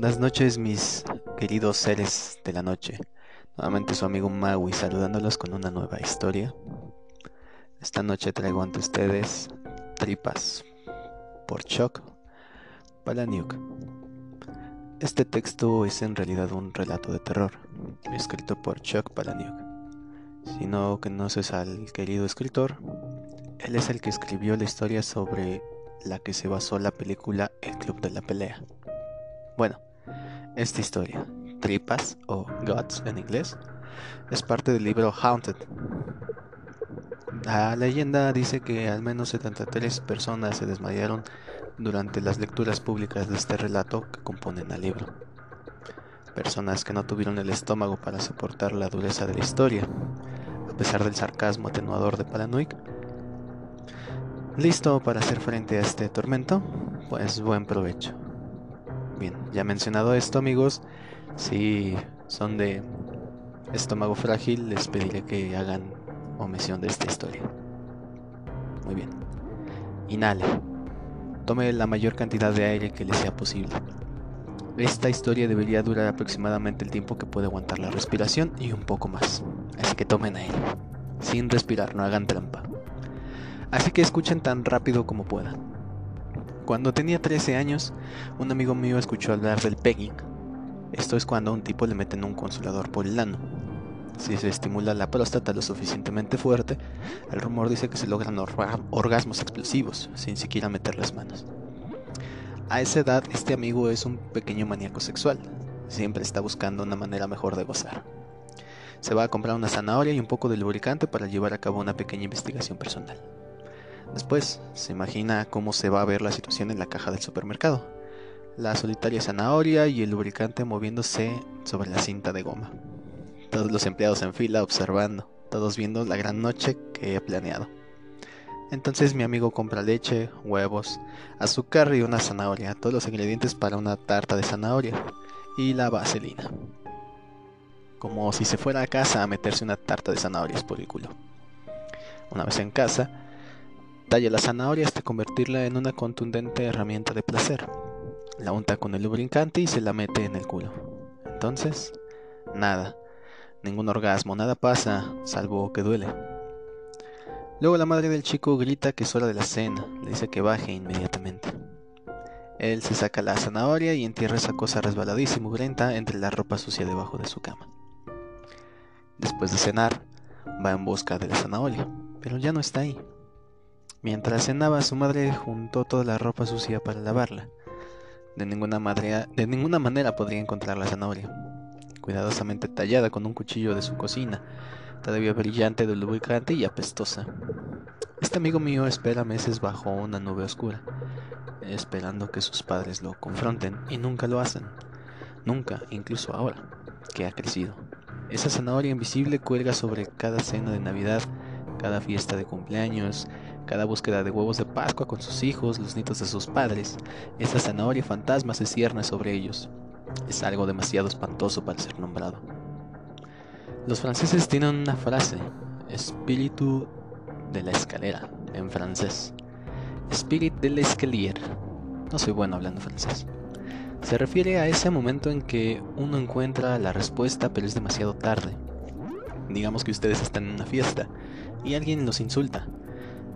Buenas noches mis queridos seres de la noche. Nuevamente su amigo Maui saludándolos con una nueva historia. Esta noche traigo ante ustedes Tripas por Chuck Palahniuk. Este texto es en realidad un relato de terror, escrito por Chuck Palahniuk. Si no conoces al querido escritor, él es el que escribió la historia sobre la que se basó la película El Club de la Pelea. Bueno, esta historia, Tripas o Gods en inglés, es parte del libro Haunted. La leyenda dice que al menos 73 personas se desmayaron durante las lecturas públicas de este relato que componen el libro. Personas que no tuvieron el estómago para soportar la dureza de la historia, a pesar del sarcasmo atenuador de Paranoic. ¿Listo para hacer frente a este tormento? Pues buen provecho. Bien, ya mencionado esto amigos, si son de estómago frágil les pediré que hagan omisión de esta historia. Muy bien. Inhale. Tome la mayor cantidad de aire que le sea posible. Esta historia debería durar aproximadamente el tiempo que puede aguantar la respiración y un poco más. Así que tomen aire. Sin respirar, no hagan trampa. Así que escuchen tan rápido como puedan. Cuando tenía 13 años, un amigo mío escuchó hablar del pegging. Esto es cuando a un tipo le meten un consolador por el ano. Si se estimula la próstata lo suficientemente fuerte, el rumor dice que se logran orgasmos explosivos sin siquiera meter las manos. A esa edad, este amigo es un pequeño maníaco sexual. Siempre está buscando una manera mejor de gozar. Se va a comprar una zanahoria y un poco de lubricante para llevar a cabo una pequeña investigación personal. Después, se imagina cómo se va a ver la situación en la caja del supermercado. La solitaria zanahoria y el lubricante moviéndose sobre la cinta de goma. Todos los empleados en fila observando, todos viendo la gran noche que he planeado. Entonces mi amigo compra leche, huevos, azúcar y una zanahoria, todos los ingredientes para una tarta de zanahoria y la vaselina. Como si se fuera a casa a meterse una tarta de zanahorias por el culo. Una vez en casa, Talla la zanahoria hasta convertirla en una contundente herramienta de placer. La unta con el lubricante y se la mete en el culo. Entonces, nada, ningún orgasmo, nada pasa, salvo que duele. Luego la madre del chico grita que es hora de la cena, le dice que baje inmediatamente. Él se saca la zanahoria y entierra esa cosa resbaladiza y mugrenta entre la ropa sucia debajo de su cama. Después de cenar, va en busca de la zanahoria, pero ya no está ahí. Mientras cenaba, su madre juntó toda la ropa sucia para lavarla. De ninguna, de ninguna manera podría encontrar la zanahoria. Cuidadosamente tallada con un cuchillo de su cocina, todavía brillante lubricante y apestosa. Este amigo mío espera meses bajo una nube oscura, esperando que sus padres lo confronten y nunca lo hacen. Nunca, incluso ahora, que ha crecido. Esa zanahoria invisible cuelga sobre cada cena de Navidad, cada fiesta de cumpleaños, cada búsqueda de huevos de Pascua con sus hijos, los nietos de sus padres, esa zanahoria fantasma se cierne sobre ellos. Es algo demasiado espantoso para ser nombrado. Los franceses tienen una frase, espíritu de la escalera, en francés. Spirit de l'escalier. No soy bueno hablando francés. Se refiere a ese momento en que uno encuentra la respuesta pero es demasiado tarde. Digamos que ustedes están en una fiesta y alguien los insulta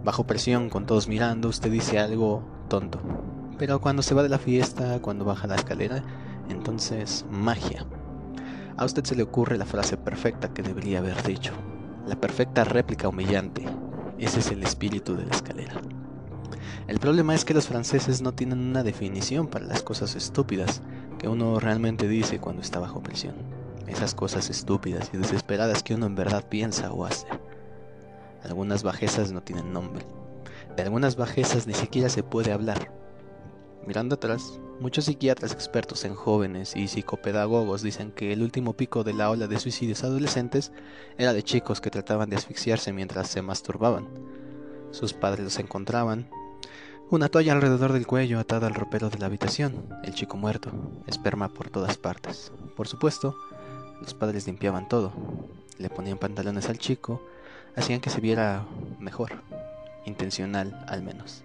Bajo presión, con todos mirando, usted dice algo tonto. Pero cuando se va de la fiesta, cuando baja la escalera, entonces magia. A usted se le ocurre la frase perfecta que debería haber dicho. La perfecta réplica humillante. Ese es el espíritu de la escalera. El problema es que los franceses no tienen una definición para las cosas estúpidas que uno realmente dice cuando está bajo presión. Esas cosas estúpidas y desesperadas que uno en verdad piensa o hace. Algunas bajezas no tienen nombre. De algunas bajezas ni siquiera se puede hablar. Mirando atrás, muchos psiquiatras expertos en jóvenes y psicopedagogos dicen que el último pico de la ola de suicidios adolescentes era de chicos que trataban de asfixiarse mientras se masturbaban. Sus padres los encontraban. Una toalla alrededor del cuello atada al ropero de la habitación, el chico muerto, esperma por todas partes. Por supuesto, los padres limpiaban todo. Le ponían pantalones al chico, hacían que se viera mejor, intencional al menos.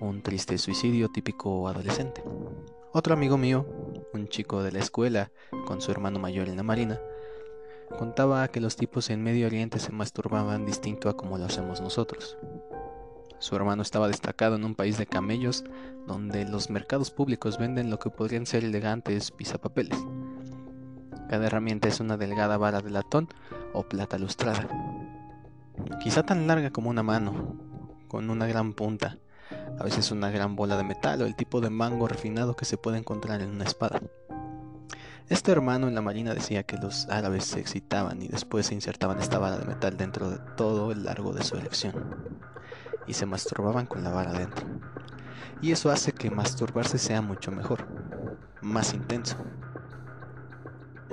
Un triste suicidio típico adolescente. Otro amigo mío, un chico de la escuela con su hermano mayor en la marina, contaba que los tipos en Medio Oriente se masturbaban distinto a como lo hacemos nosotros. Su hermano estaba destacado en un país de camellos donde los mercados públicos venden lo que podrían ser elegantes pisapapeles. Cada herramienta es una delgada vara de latón o plata lustrada, quizá tan larga como una mano, con una gran punta, a veces una gran bola de metal o el tipo de mango refinado que se puede encontrar en una espada. Este hermano en la marina decía que los árabes se excitaban y después se insertaban esta vara de metal dentro de todo el largo de su elección y se masturbaban con la vara dentro. Y eso hace que masturbarse sea mucho mejor, más intenso.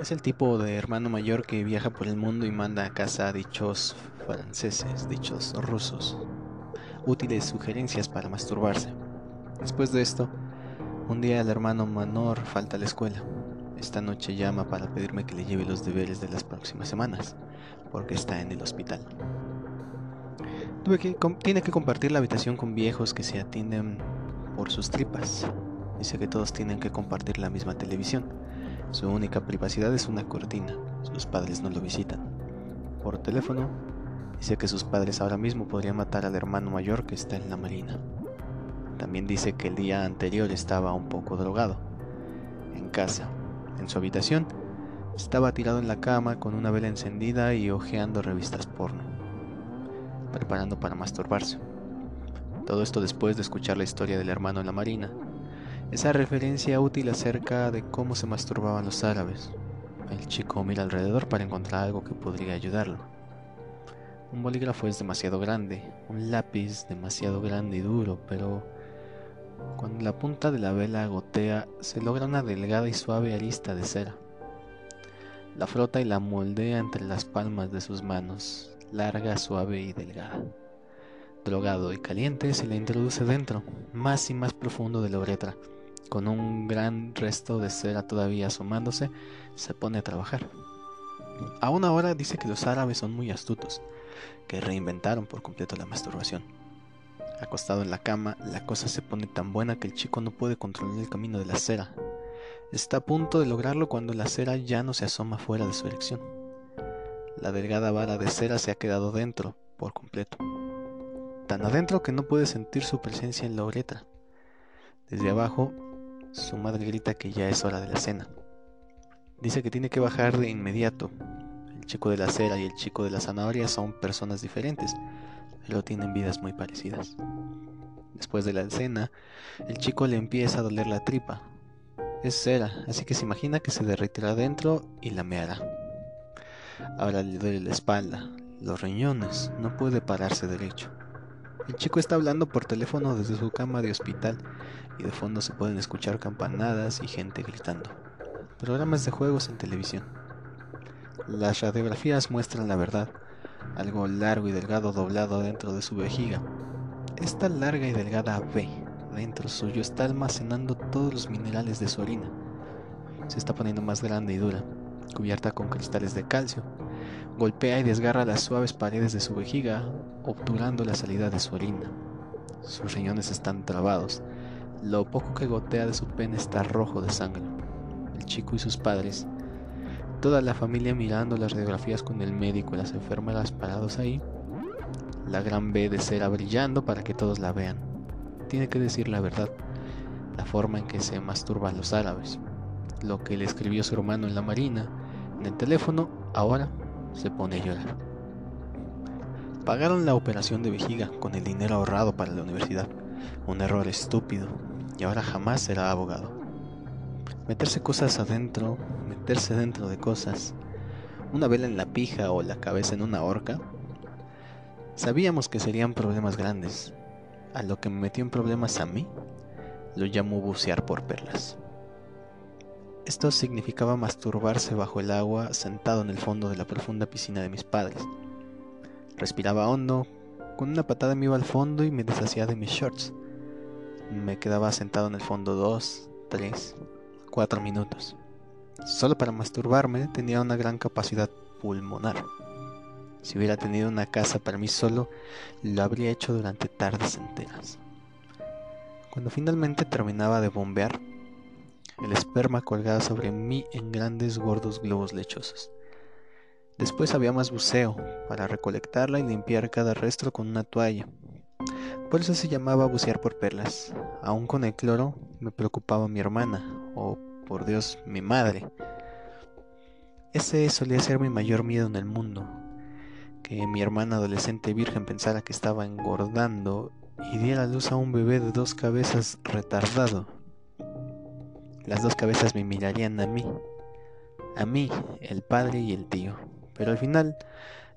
Es el tipo de hermano mayor que viaja por el mundo y manda a casa a dichos franceses, dichos rusos, útiles sugerencias para masturbarse. Después de esto, un día el hermano menor falta a la escuela. Esta noche llama para pedirme que le lleve los deberes de las próximas semanas, porque está en el hospital. tiene que compartir la habitación con viejos que se atienden por sus tripas. Dice que todos tienen que compartir la misma televisión. Su única privacidad es una cortina. Sus padres no lo visitan. Por teléfono Dice que sus padres ahora mismo podrían matar al hermano mayor que está en la marina. También dice que el día anterior estaba un poco drogado. En casa, en su habitación, estaba tirado en la cama con una vela encendida y hojeando revistas porno, preparando para masturbarse. Todo esto después de escuchar la historia del hermano en la marina. Esa referencia útil acerca de cómo se masturbaban los árabes. El chico mira alrededor para encontrar algo que podría ayudarlo. Un bolígrafo es demasiado grande, un lápiz demasiado grande y duro, pero cuando la punta de la vela gotea se logra una delgada y suave arista de cera. La frota y la moldea entre las palmas de sus manos, larga, suave y delgada. Drogado y caliente se la introduce dentro, más y más profundo de la uretra. Con un gran resto de cera todavía asomándose, se pone a trabajar. Aún ahora dice que los árabes son muy astutos que reinventaron por completo la masturbación. Acostado en la cama, la cosa se pone tan buena que el chico no puede controlar el camino de la cera. Está a punto de lograrlo cuando la cera ya no se asoma fuera de su erección. La delgada vara de cera se ha quedado dentro, por completo. Tan adentro que no puede sentir su presencia en la uretra. Desde abajo, su madre grita que ya es hora de la cena. Dice que tiene que bajar de inmediato, chico de la cera y el chico de la zanahoria son personas diferentes, pero tienen vidas muy parecidas. Después de la cena, el chico le empieza a doler la tripa. Es cera, así que se imagina que se derretirá dentro y la meará. Ahora le duele la espalda, los riñones, no puede pararse derecho. El chico está hablando por teléfono desde su cama de hospital de fondo se pueden escuchar campanadas y gente gritando. Programas de juegos en televisión. Las radiografías muestran la verdad, algo largo y delgado doblado dentro de su vejiga. Esta larga y delgada V dentro suyo está almacenando todos los minerales de su orina. Se está poniendo más grande y dura, cubierta con cristales de calcio. Golpea y desgarra las suaves paredes de su vejiga, obturando la salida de su orina. Sus riñones están trabados. Lo poco que gotea de su pene está rojo de sangre. El chico y sus padres Toda la familia mirando las radiografías con el médico y las enfermeras parados ahí. La gran B de cera brillando para que todos la vean. Tiene que decir la verdad, la forma en que se masturban los árabes. Lo que le escribió su hermano en la marina, en el teléfono, ahora se pone a llorar. Pagaron la operación de vejiga con el dinero ahorrado para la universidad. Un error estúpido. Y ahora jamás será abogado. Meterse cosas adentro meterse dentro de cosas, una vela en la pija o la cabeza en una horca, sabíamos que serían problemas grandes. A lo que me metió en problemas a mí, lo llamó bucear por perlas. Esto significaba masturbarse bajo el agua sentado en el fondo de la profunda piscina de mis padres. Respiraba hondo, con una patada me iba al fondo y me deshacía de mis shorts. Me quedaba sentado en el fondo dos, tres, cuatro minutos. Solo para masturbarme tenía una gran capacidad pulmonar. Si hubiera tenido una casa para mí solo, lo habría hecho durante tardes enteras. Cuando finalmente terminaba de bombear, el esperma colgaba sobre mí en grandes gordos globos lechosos. Después había más buceo, para recolectarla y limpiar cada resto con una toalla. Por eso se llamaba bucear por perlas. Aún con el cloro me preocupaba mi hermana, o por Dios, mi madre. Ese solía ser mi mayor miedo en el mundo, que mi hermana adolescente virgen pensara que estaba engordando y diera luz a un bebé de dos cabezas retardado. Las dos cabezas me mirarían a mí, a mí, el padre y el tío. Pero al final,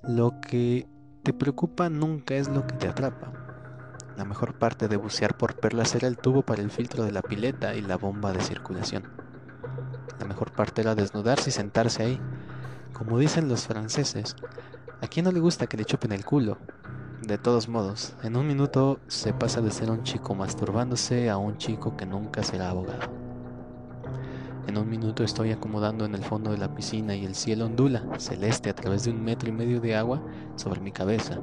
lo que te preocupa nunca es lo que te atrapa. La mejor parte de bucear por perlas era el tubo para el filtro de la pileta y la bomba de circulación. La mejor parte era desnudarse y sentarse ahí. Como dicen los franceses, ¿a quién no le gusta que le chupen el culo? De todos modos, en un minuto se pasa de ser un chico masturbándose a un chico que nunca será abogado. En un minuto estoy acomodando en el fondo de la piscina y el cielo ondula, celeste, a través de un metro y medio de agua sobre mi cabeza.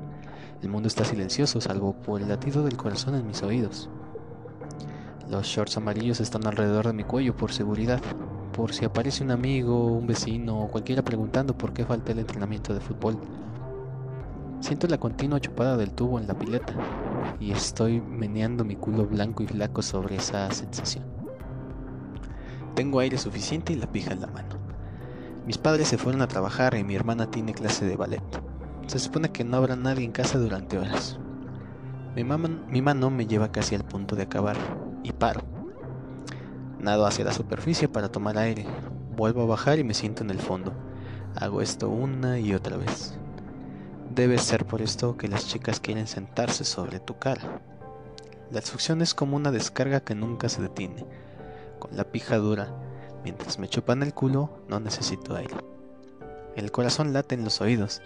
El mundo está silencioso, salvo por el latido del corazón en mis oídos. Los shorts amarillos están alrededor de mi cuello por seguridad, por si aparece un amigo, un vecino o cualquiera preguntando por qué falta el entrenamiento de fútbol. Siento la continua chupada del tubo en la pileta y estoy meneando mi culo blanco y flaco sobre esa sensación. Tengo aire suficiente y la pija en la mano. Mis padres se fueron a trabajar y mi hermana tiene clase de ballet. Se supone que no habrá nadie en casa durante horas. Mi, mano me lleva casi al punto de acabar y paro. Nado hacia la superficie para tomar aire. Vuelvo a bajar y me siento en el fondo. Hago esto una y otra vez. Debe ser por esto que las chicas quieren sentarse sobre tu cara. La succión es como una descarga que nunca se detiene. Con la pija dura, mientras me chupan el culo, no necesito aire. El corazón late en los oídos.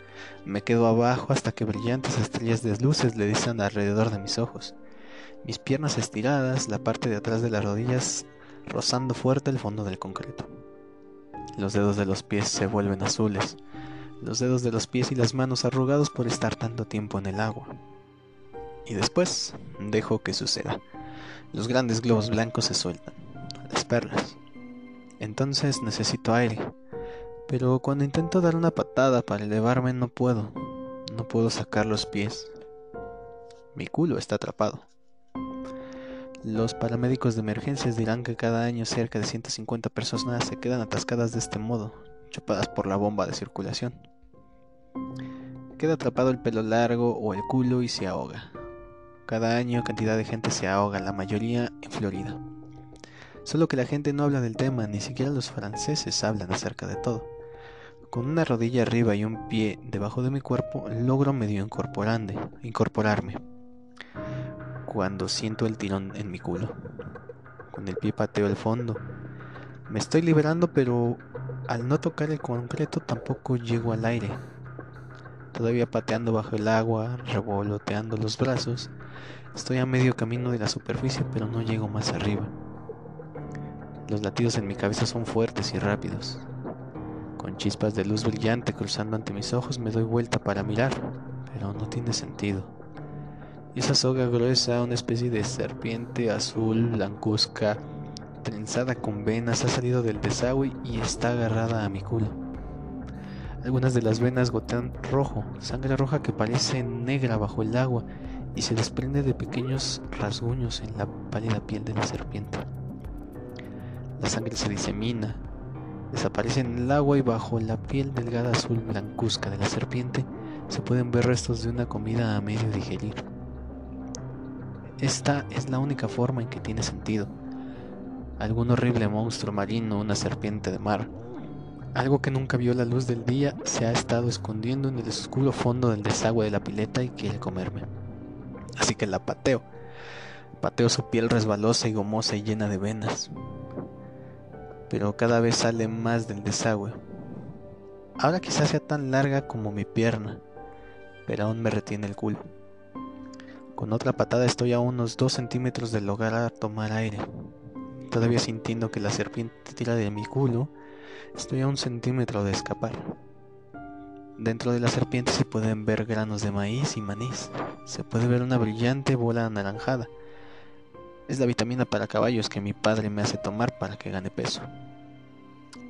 Me quedo abajo hasta que brillantes estrellas de luces le dicen alrededor de mis ojos. Mis piernas estiradas, la parte de atrás de las rodillas rozando fuerte el fondo del concreto. Los dedos de los pies se vuelven azules los dedos de los pies y las manos arrugados por estar tanto tiempo en el agua. Y después dejo que suceda. Los grandes globos blancos se sueltan, las perlas. Entonces necesito aire, pero cuando intento dar una patada para elevarme no puedo, no puedo sacar los pies. Mi culo está atrapado. Los paramédicos de emergencias dirán que cada año cerca de 150 personas se quedan atascadas de este modo, chupadas por la bomba de circulación. Queda atrapado el pelo largo o el culo y se ahoga. Cada año cantidad de gente se ahoga, la mayoría en Florida. Solo que la gente no habla del tema, ni siquiera los franceses hablan acerca de todo. Con una rodilla arriba y un pie debajo de mi cuerpo, logro medio incorporarme. Cuando siento el tirón en mi culo. Con el pie pateo el fondo. Me estoy liberando, pero al no tocar el concreto tampoco llego al aire. Todavía pateando bajo el agua, revoloteando los brazos, estoy a medio camino de la superficie, pero no llego más arriba. Los latidos en mi cabeza son fuertes y rápidos. Con chispas de luz brillante cruzando ante mis ojos me doy vuelta para mirar, pero no tiene sentido. Esa soga gruesa, una especie de serpiente azul, blancuzca, trenzada con venas ha salido del desagüe y está agarrada a mi culo. Algunas de las venas gotean rojo, sangre roja que parece negra bajo el agua y se desprende de pequeños rasguños en la pálida piel de la serpiente. La sangre se disemina, desaparece en el agua y bajo la piel delgada azul blancuzca de la serpiente se pueden ver restos de una comida a medio digerir. Esta es la única forma en que tiene sentido algún horrible monstruo marino, una serpiente de mar. Algo que nunca vio la luz del día se ha estado escondiendo en el oscuro fondo del desagüe de la pileta y quiere comerme. Así que la pateo. Pateo su piel resbalosa y gomosa y llena de venas. Pero cada vez sale más del desagüe. Ahora quizás sea tan larga como mi pierna, pero aún me retiene el culo. Con otra patada estoy a unos dos centímetros del lograr tomar aire todavía sintiendo que la serpiente tira de mi culo, estoy a un centímetro de escapar. Dentro de la serpiente se pueden ver granos de maíz y manís. Se puede ver una brillante bola anaranjada. Es la vitamina para caballos que mi padre me hace tomar para que gane peso.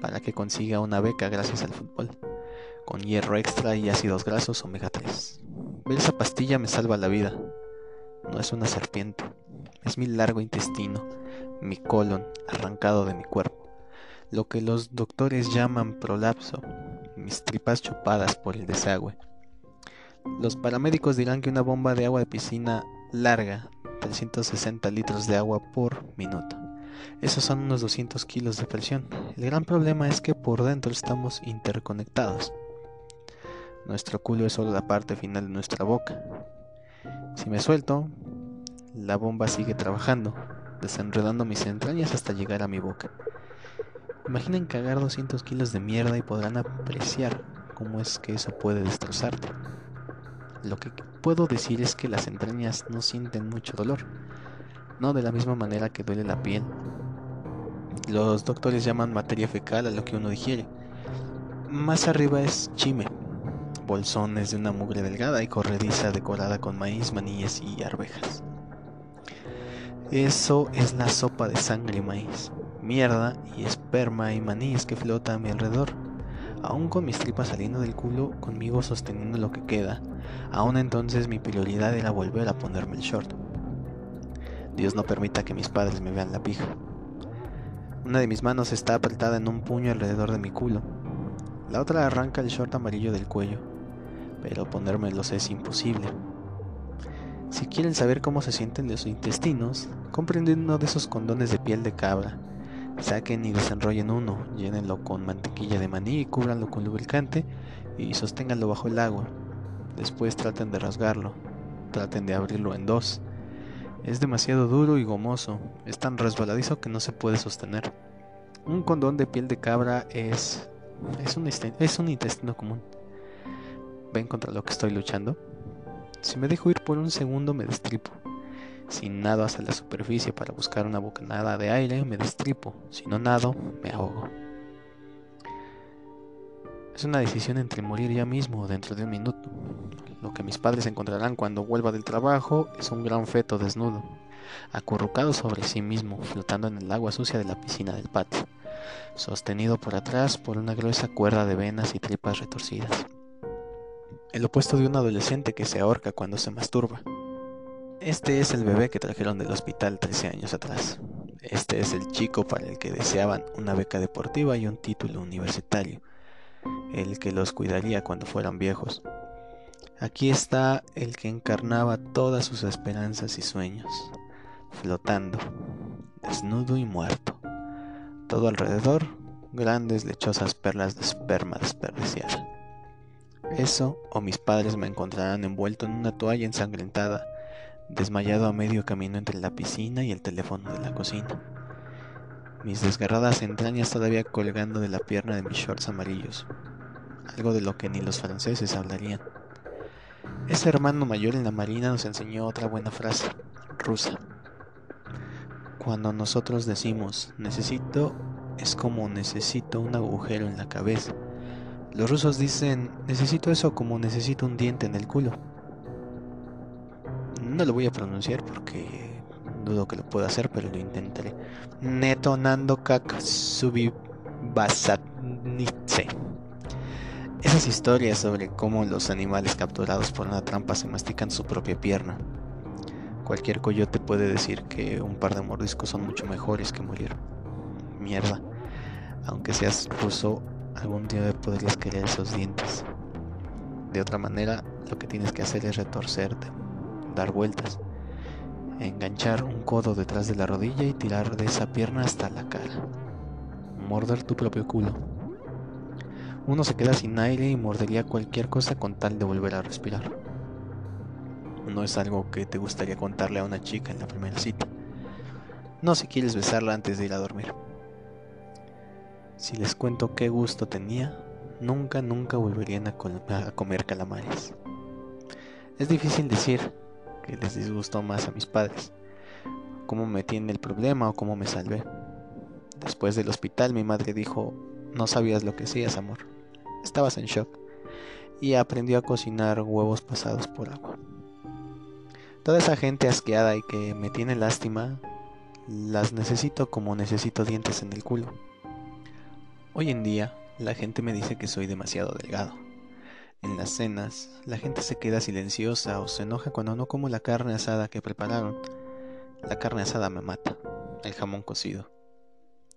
Para que consiga una beca gracias al fútbol. Con hierro extra y ácidos grasos omega 3. Ver esa pastilla me salva la vida. No es una serpiente. Es mi largo intestino, mi colon arrancado de mi cuerpo. Lo que los doctores llaman prolapso. Mis tripas chupadas por el desagüe. Los paramédicos dirán que una bomba de agua de piscina larga 360 litros de agua por minuto. Esos son unos 200 kilos de presión. El gran problema es que por dentro estamos interconectados. Nuestro culo es solo la parte final de nuestra boca. Si me suelto, la bomba sigue trabajando, desenredando mis entrañas hasta llegar a mi boca. Imaginen cagar 200 kilos de mierda y podrán apreciar cómo es que eso puede destrozarte. Lo que puedo decir es que las entrañas no sienten mucho dolor, no de la misma manera que duele la piel. Los doctores llaman materia fecal a lo que uno digiere. Más arriba es chime, bolsones de una mugre delgada y corrediza decorada con maíz, manillas y arvejas. Eso es la sopa de sangre y maíz, mierda y esperma y maníes que flota a mi alrededor aún con mis tripas saliendo del culo, conmigo sosteniendo lo que queda, aún entonces mi prioridad era volver a ponerme el short. Dios no permita que mis padres me vean la pija. Una de mis manos está apretada en un puño alrededor de mi culo. La otra arranca el short amarillo del cuello, pero ponérmelos es imposible. Si quieren saber cómo se sienten los intestinos, compren uno de esos condones de piel de cabra Saquen y desenrollen uno, llénenlo con mantequilla de maní y cúbranlo con lubricante y sosténganlo bajo el agua. Después traten de rasgarlo, traten de abrirlo en dos. Es demasiado duro y gomoso, es tan resbaladizo que no se puede sostener. Un condón de piel de cabra es es un, es un intestino común. ¿Ven contra lo que estoy luchando? Si me dejo ir por un segundo me destripo. Si nado hacia la superficie para buscar una bocanada de aire, me destripo. Si no nado, me ahogo. Es una decisión entre morir ya mismo o dentro de un minuto. Lo que mis padres encontrarán cuando vuelva del trabajo es un gran feto desnudo, acurrucado sobre sí mismo, flotando en el agua sucia de la piscina del patio, sostenido por atrás por una gruesa cuerda de venas y tripas retorcidas. El opuesto de un adolescente que se ahorca cuando se masturba. Este es el bebé que trajeron del hospital 13 años atrás. Este es el chico para el que deseaban una beca deportiva y un título universitario, el que los cuidaría cuando fueran viejos. Aquí está el que encarnaba todas sus esperanzas y sueños, flotando, desnudo y muerto. Todo alrededor, grandes lechosas perlas de esperma desperdiciada. Eso o mis padres me encontrarán envuelto en una toalla ensangrentada desmayado a medio camino entre la piscina y el teléfono de la cocina. Mis desgarradas entrañas todavía colgando de la pierna de mis shorts amarillos, algo de lo que ni los franceses hablarían. Ese hermano mayor en la marina nos enseñó otra buena frase, rusa. Cuando nosotros decimos necesito, es como necesito un agujero en la cabeza. Los rusos dicen necesito eso como necesito un diente en el culo no lo voy a pronunciar porque dudo que lo pueda hacer, pero lo intentaré. Netonando kak subibasatnice. Esas historias sobre cómo los animales capturados por una trampa se mastican su propia pierna. Cualquier coyote puede decir que un par de mordiscos son mucho mejores que morir. Mierda. Aunque seas ruso, algún día podrías querer esos dientes. De otra manera, lo que tienes que hacer es retorcerte dar vueltas, enganchar un codo detrás de la rodilla y tirar de esa pierna hasta la cara. Morder tu propio culo. Uno se queda sin aire y mordería cualquier cosa con tal de volver a respirar. No es algo que te gustaría contarle a una chica en la primera cita. No si quieres besarla antes de ir a dormir. Si les cuento qué gusto tenía, nunca, nunca volverían a, comer calamares. Es difícil decir, que les disgustó más a mis padres. Cómo me tiene el problema o cómo me salvé. Después del hospital mi madre dijo, no sabías lo que hacías, amor. Estabas en shock. Y aprendió a cocinar huevos pasados por agua. Toda esa gente asqueada y que me tiene lástima las necesito como necesito dientes en el culo. Hoy en día, la gente me dice que soy demasiado delgado. En las cenas, la gente se queda silenciosa o se enoja cuando no como la carne asada que prepararon. La carne asada me mata, el jamón cocido.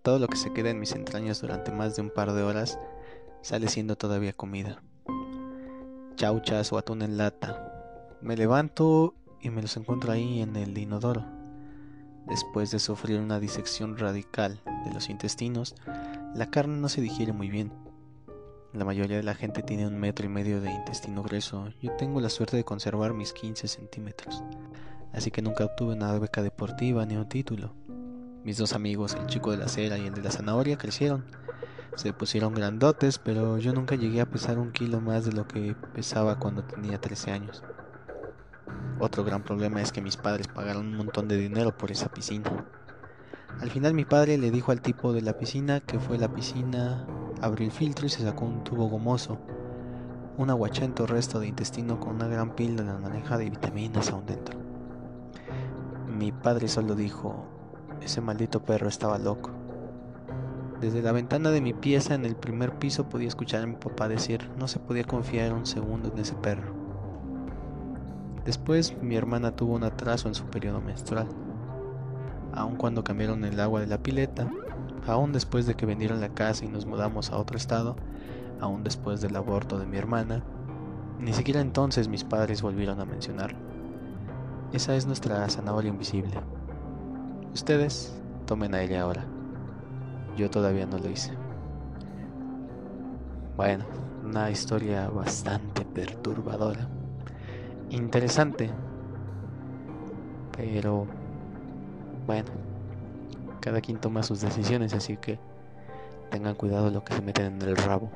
Todo lo que se queda en mis entrañas durante más de un par de horas sale siendo todavía comida. Chauchas o atún en lata. Me levanto y me los encuentro ahí en el inodoro. Después de sufrir una disección radical de los intestinos, la carne no se digiere muy bien. La mayoría de la gente tiene un metro y medio de intestino grueso. Yo tengo la suerte de conservar mis 15 centímetros. Así que nunca obtuve una beca deportiva ni un título. Mis dos amigos, el chico de la cera y el de la zanahoria, crecieron. Se pusieron grandotes, pero yo nunca llegué a pesar un kilo más de lo que pesaba cuando tenía 13 años. Otro gran problema es que mis padres pagaron un montón de dinero por esa piscina. Al final mi padre le dijo al tipo de la piscina que fue la piscina, abrió el filtro y se sacó un tubo gomoso, un aguachento resto de intestino con una gran de naranja de vitaminas aún dentro. Mi padre solo dijo, ese maldito perro estaba loco. Desde la ventana de mi pieza en el primer piso podía escuchar a mi papá decir, no se podía confiar un segundo en ese perro. Después mi hermana tuvo un atraso en su periodo menstrual aun cuando cambiaron el agua de la pileta, aún después de que vendieron la casa y nos mudamos a otro estado, aún después del aborto de mi hermana, ni siquiera entonces mis padres volvieron a mencionarlo. Esa es nuestra zanahoria invisible. Ustedes tomen a ella ahora. Yo todavía no lo hice. Bueno, una historia bastante perturbadora. Interesante. Pero bueno, cada quien toma sus decisiones, así que tengan cuidado lo que se meten en el rabo.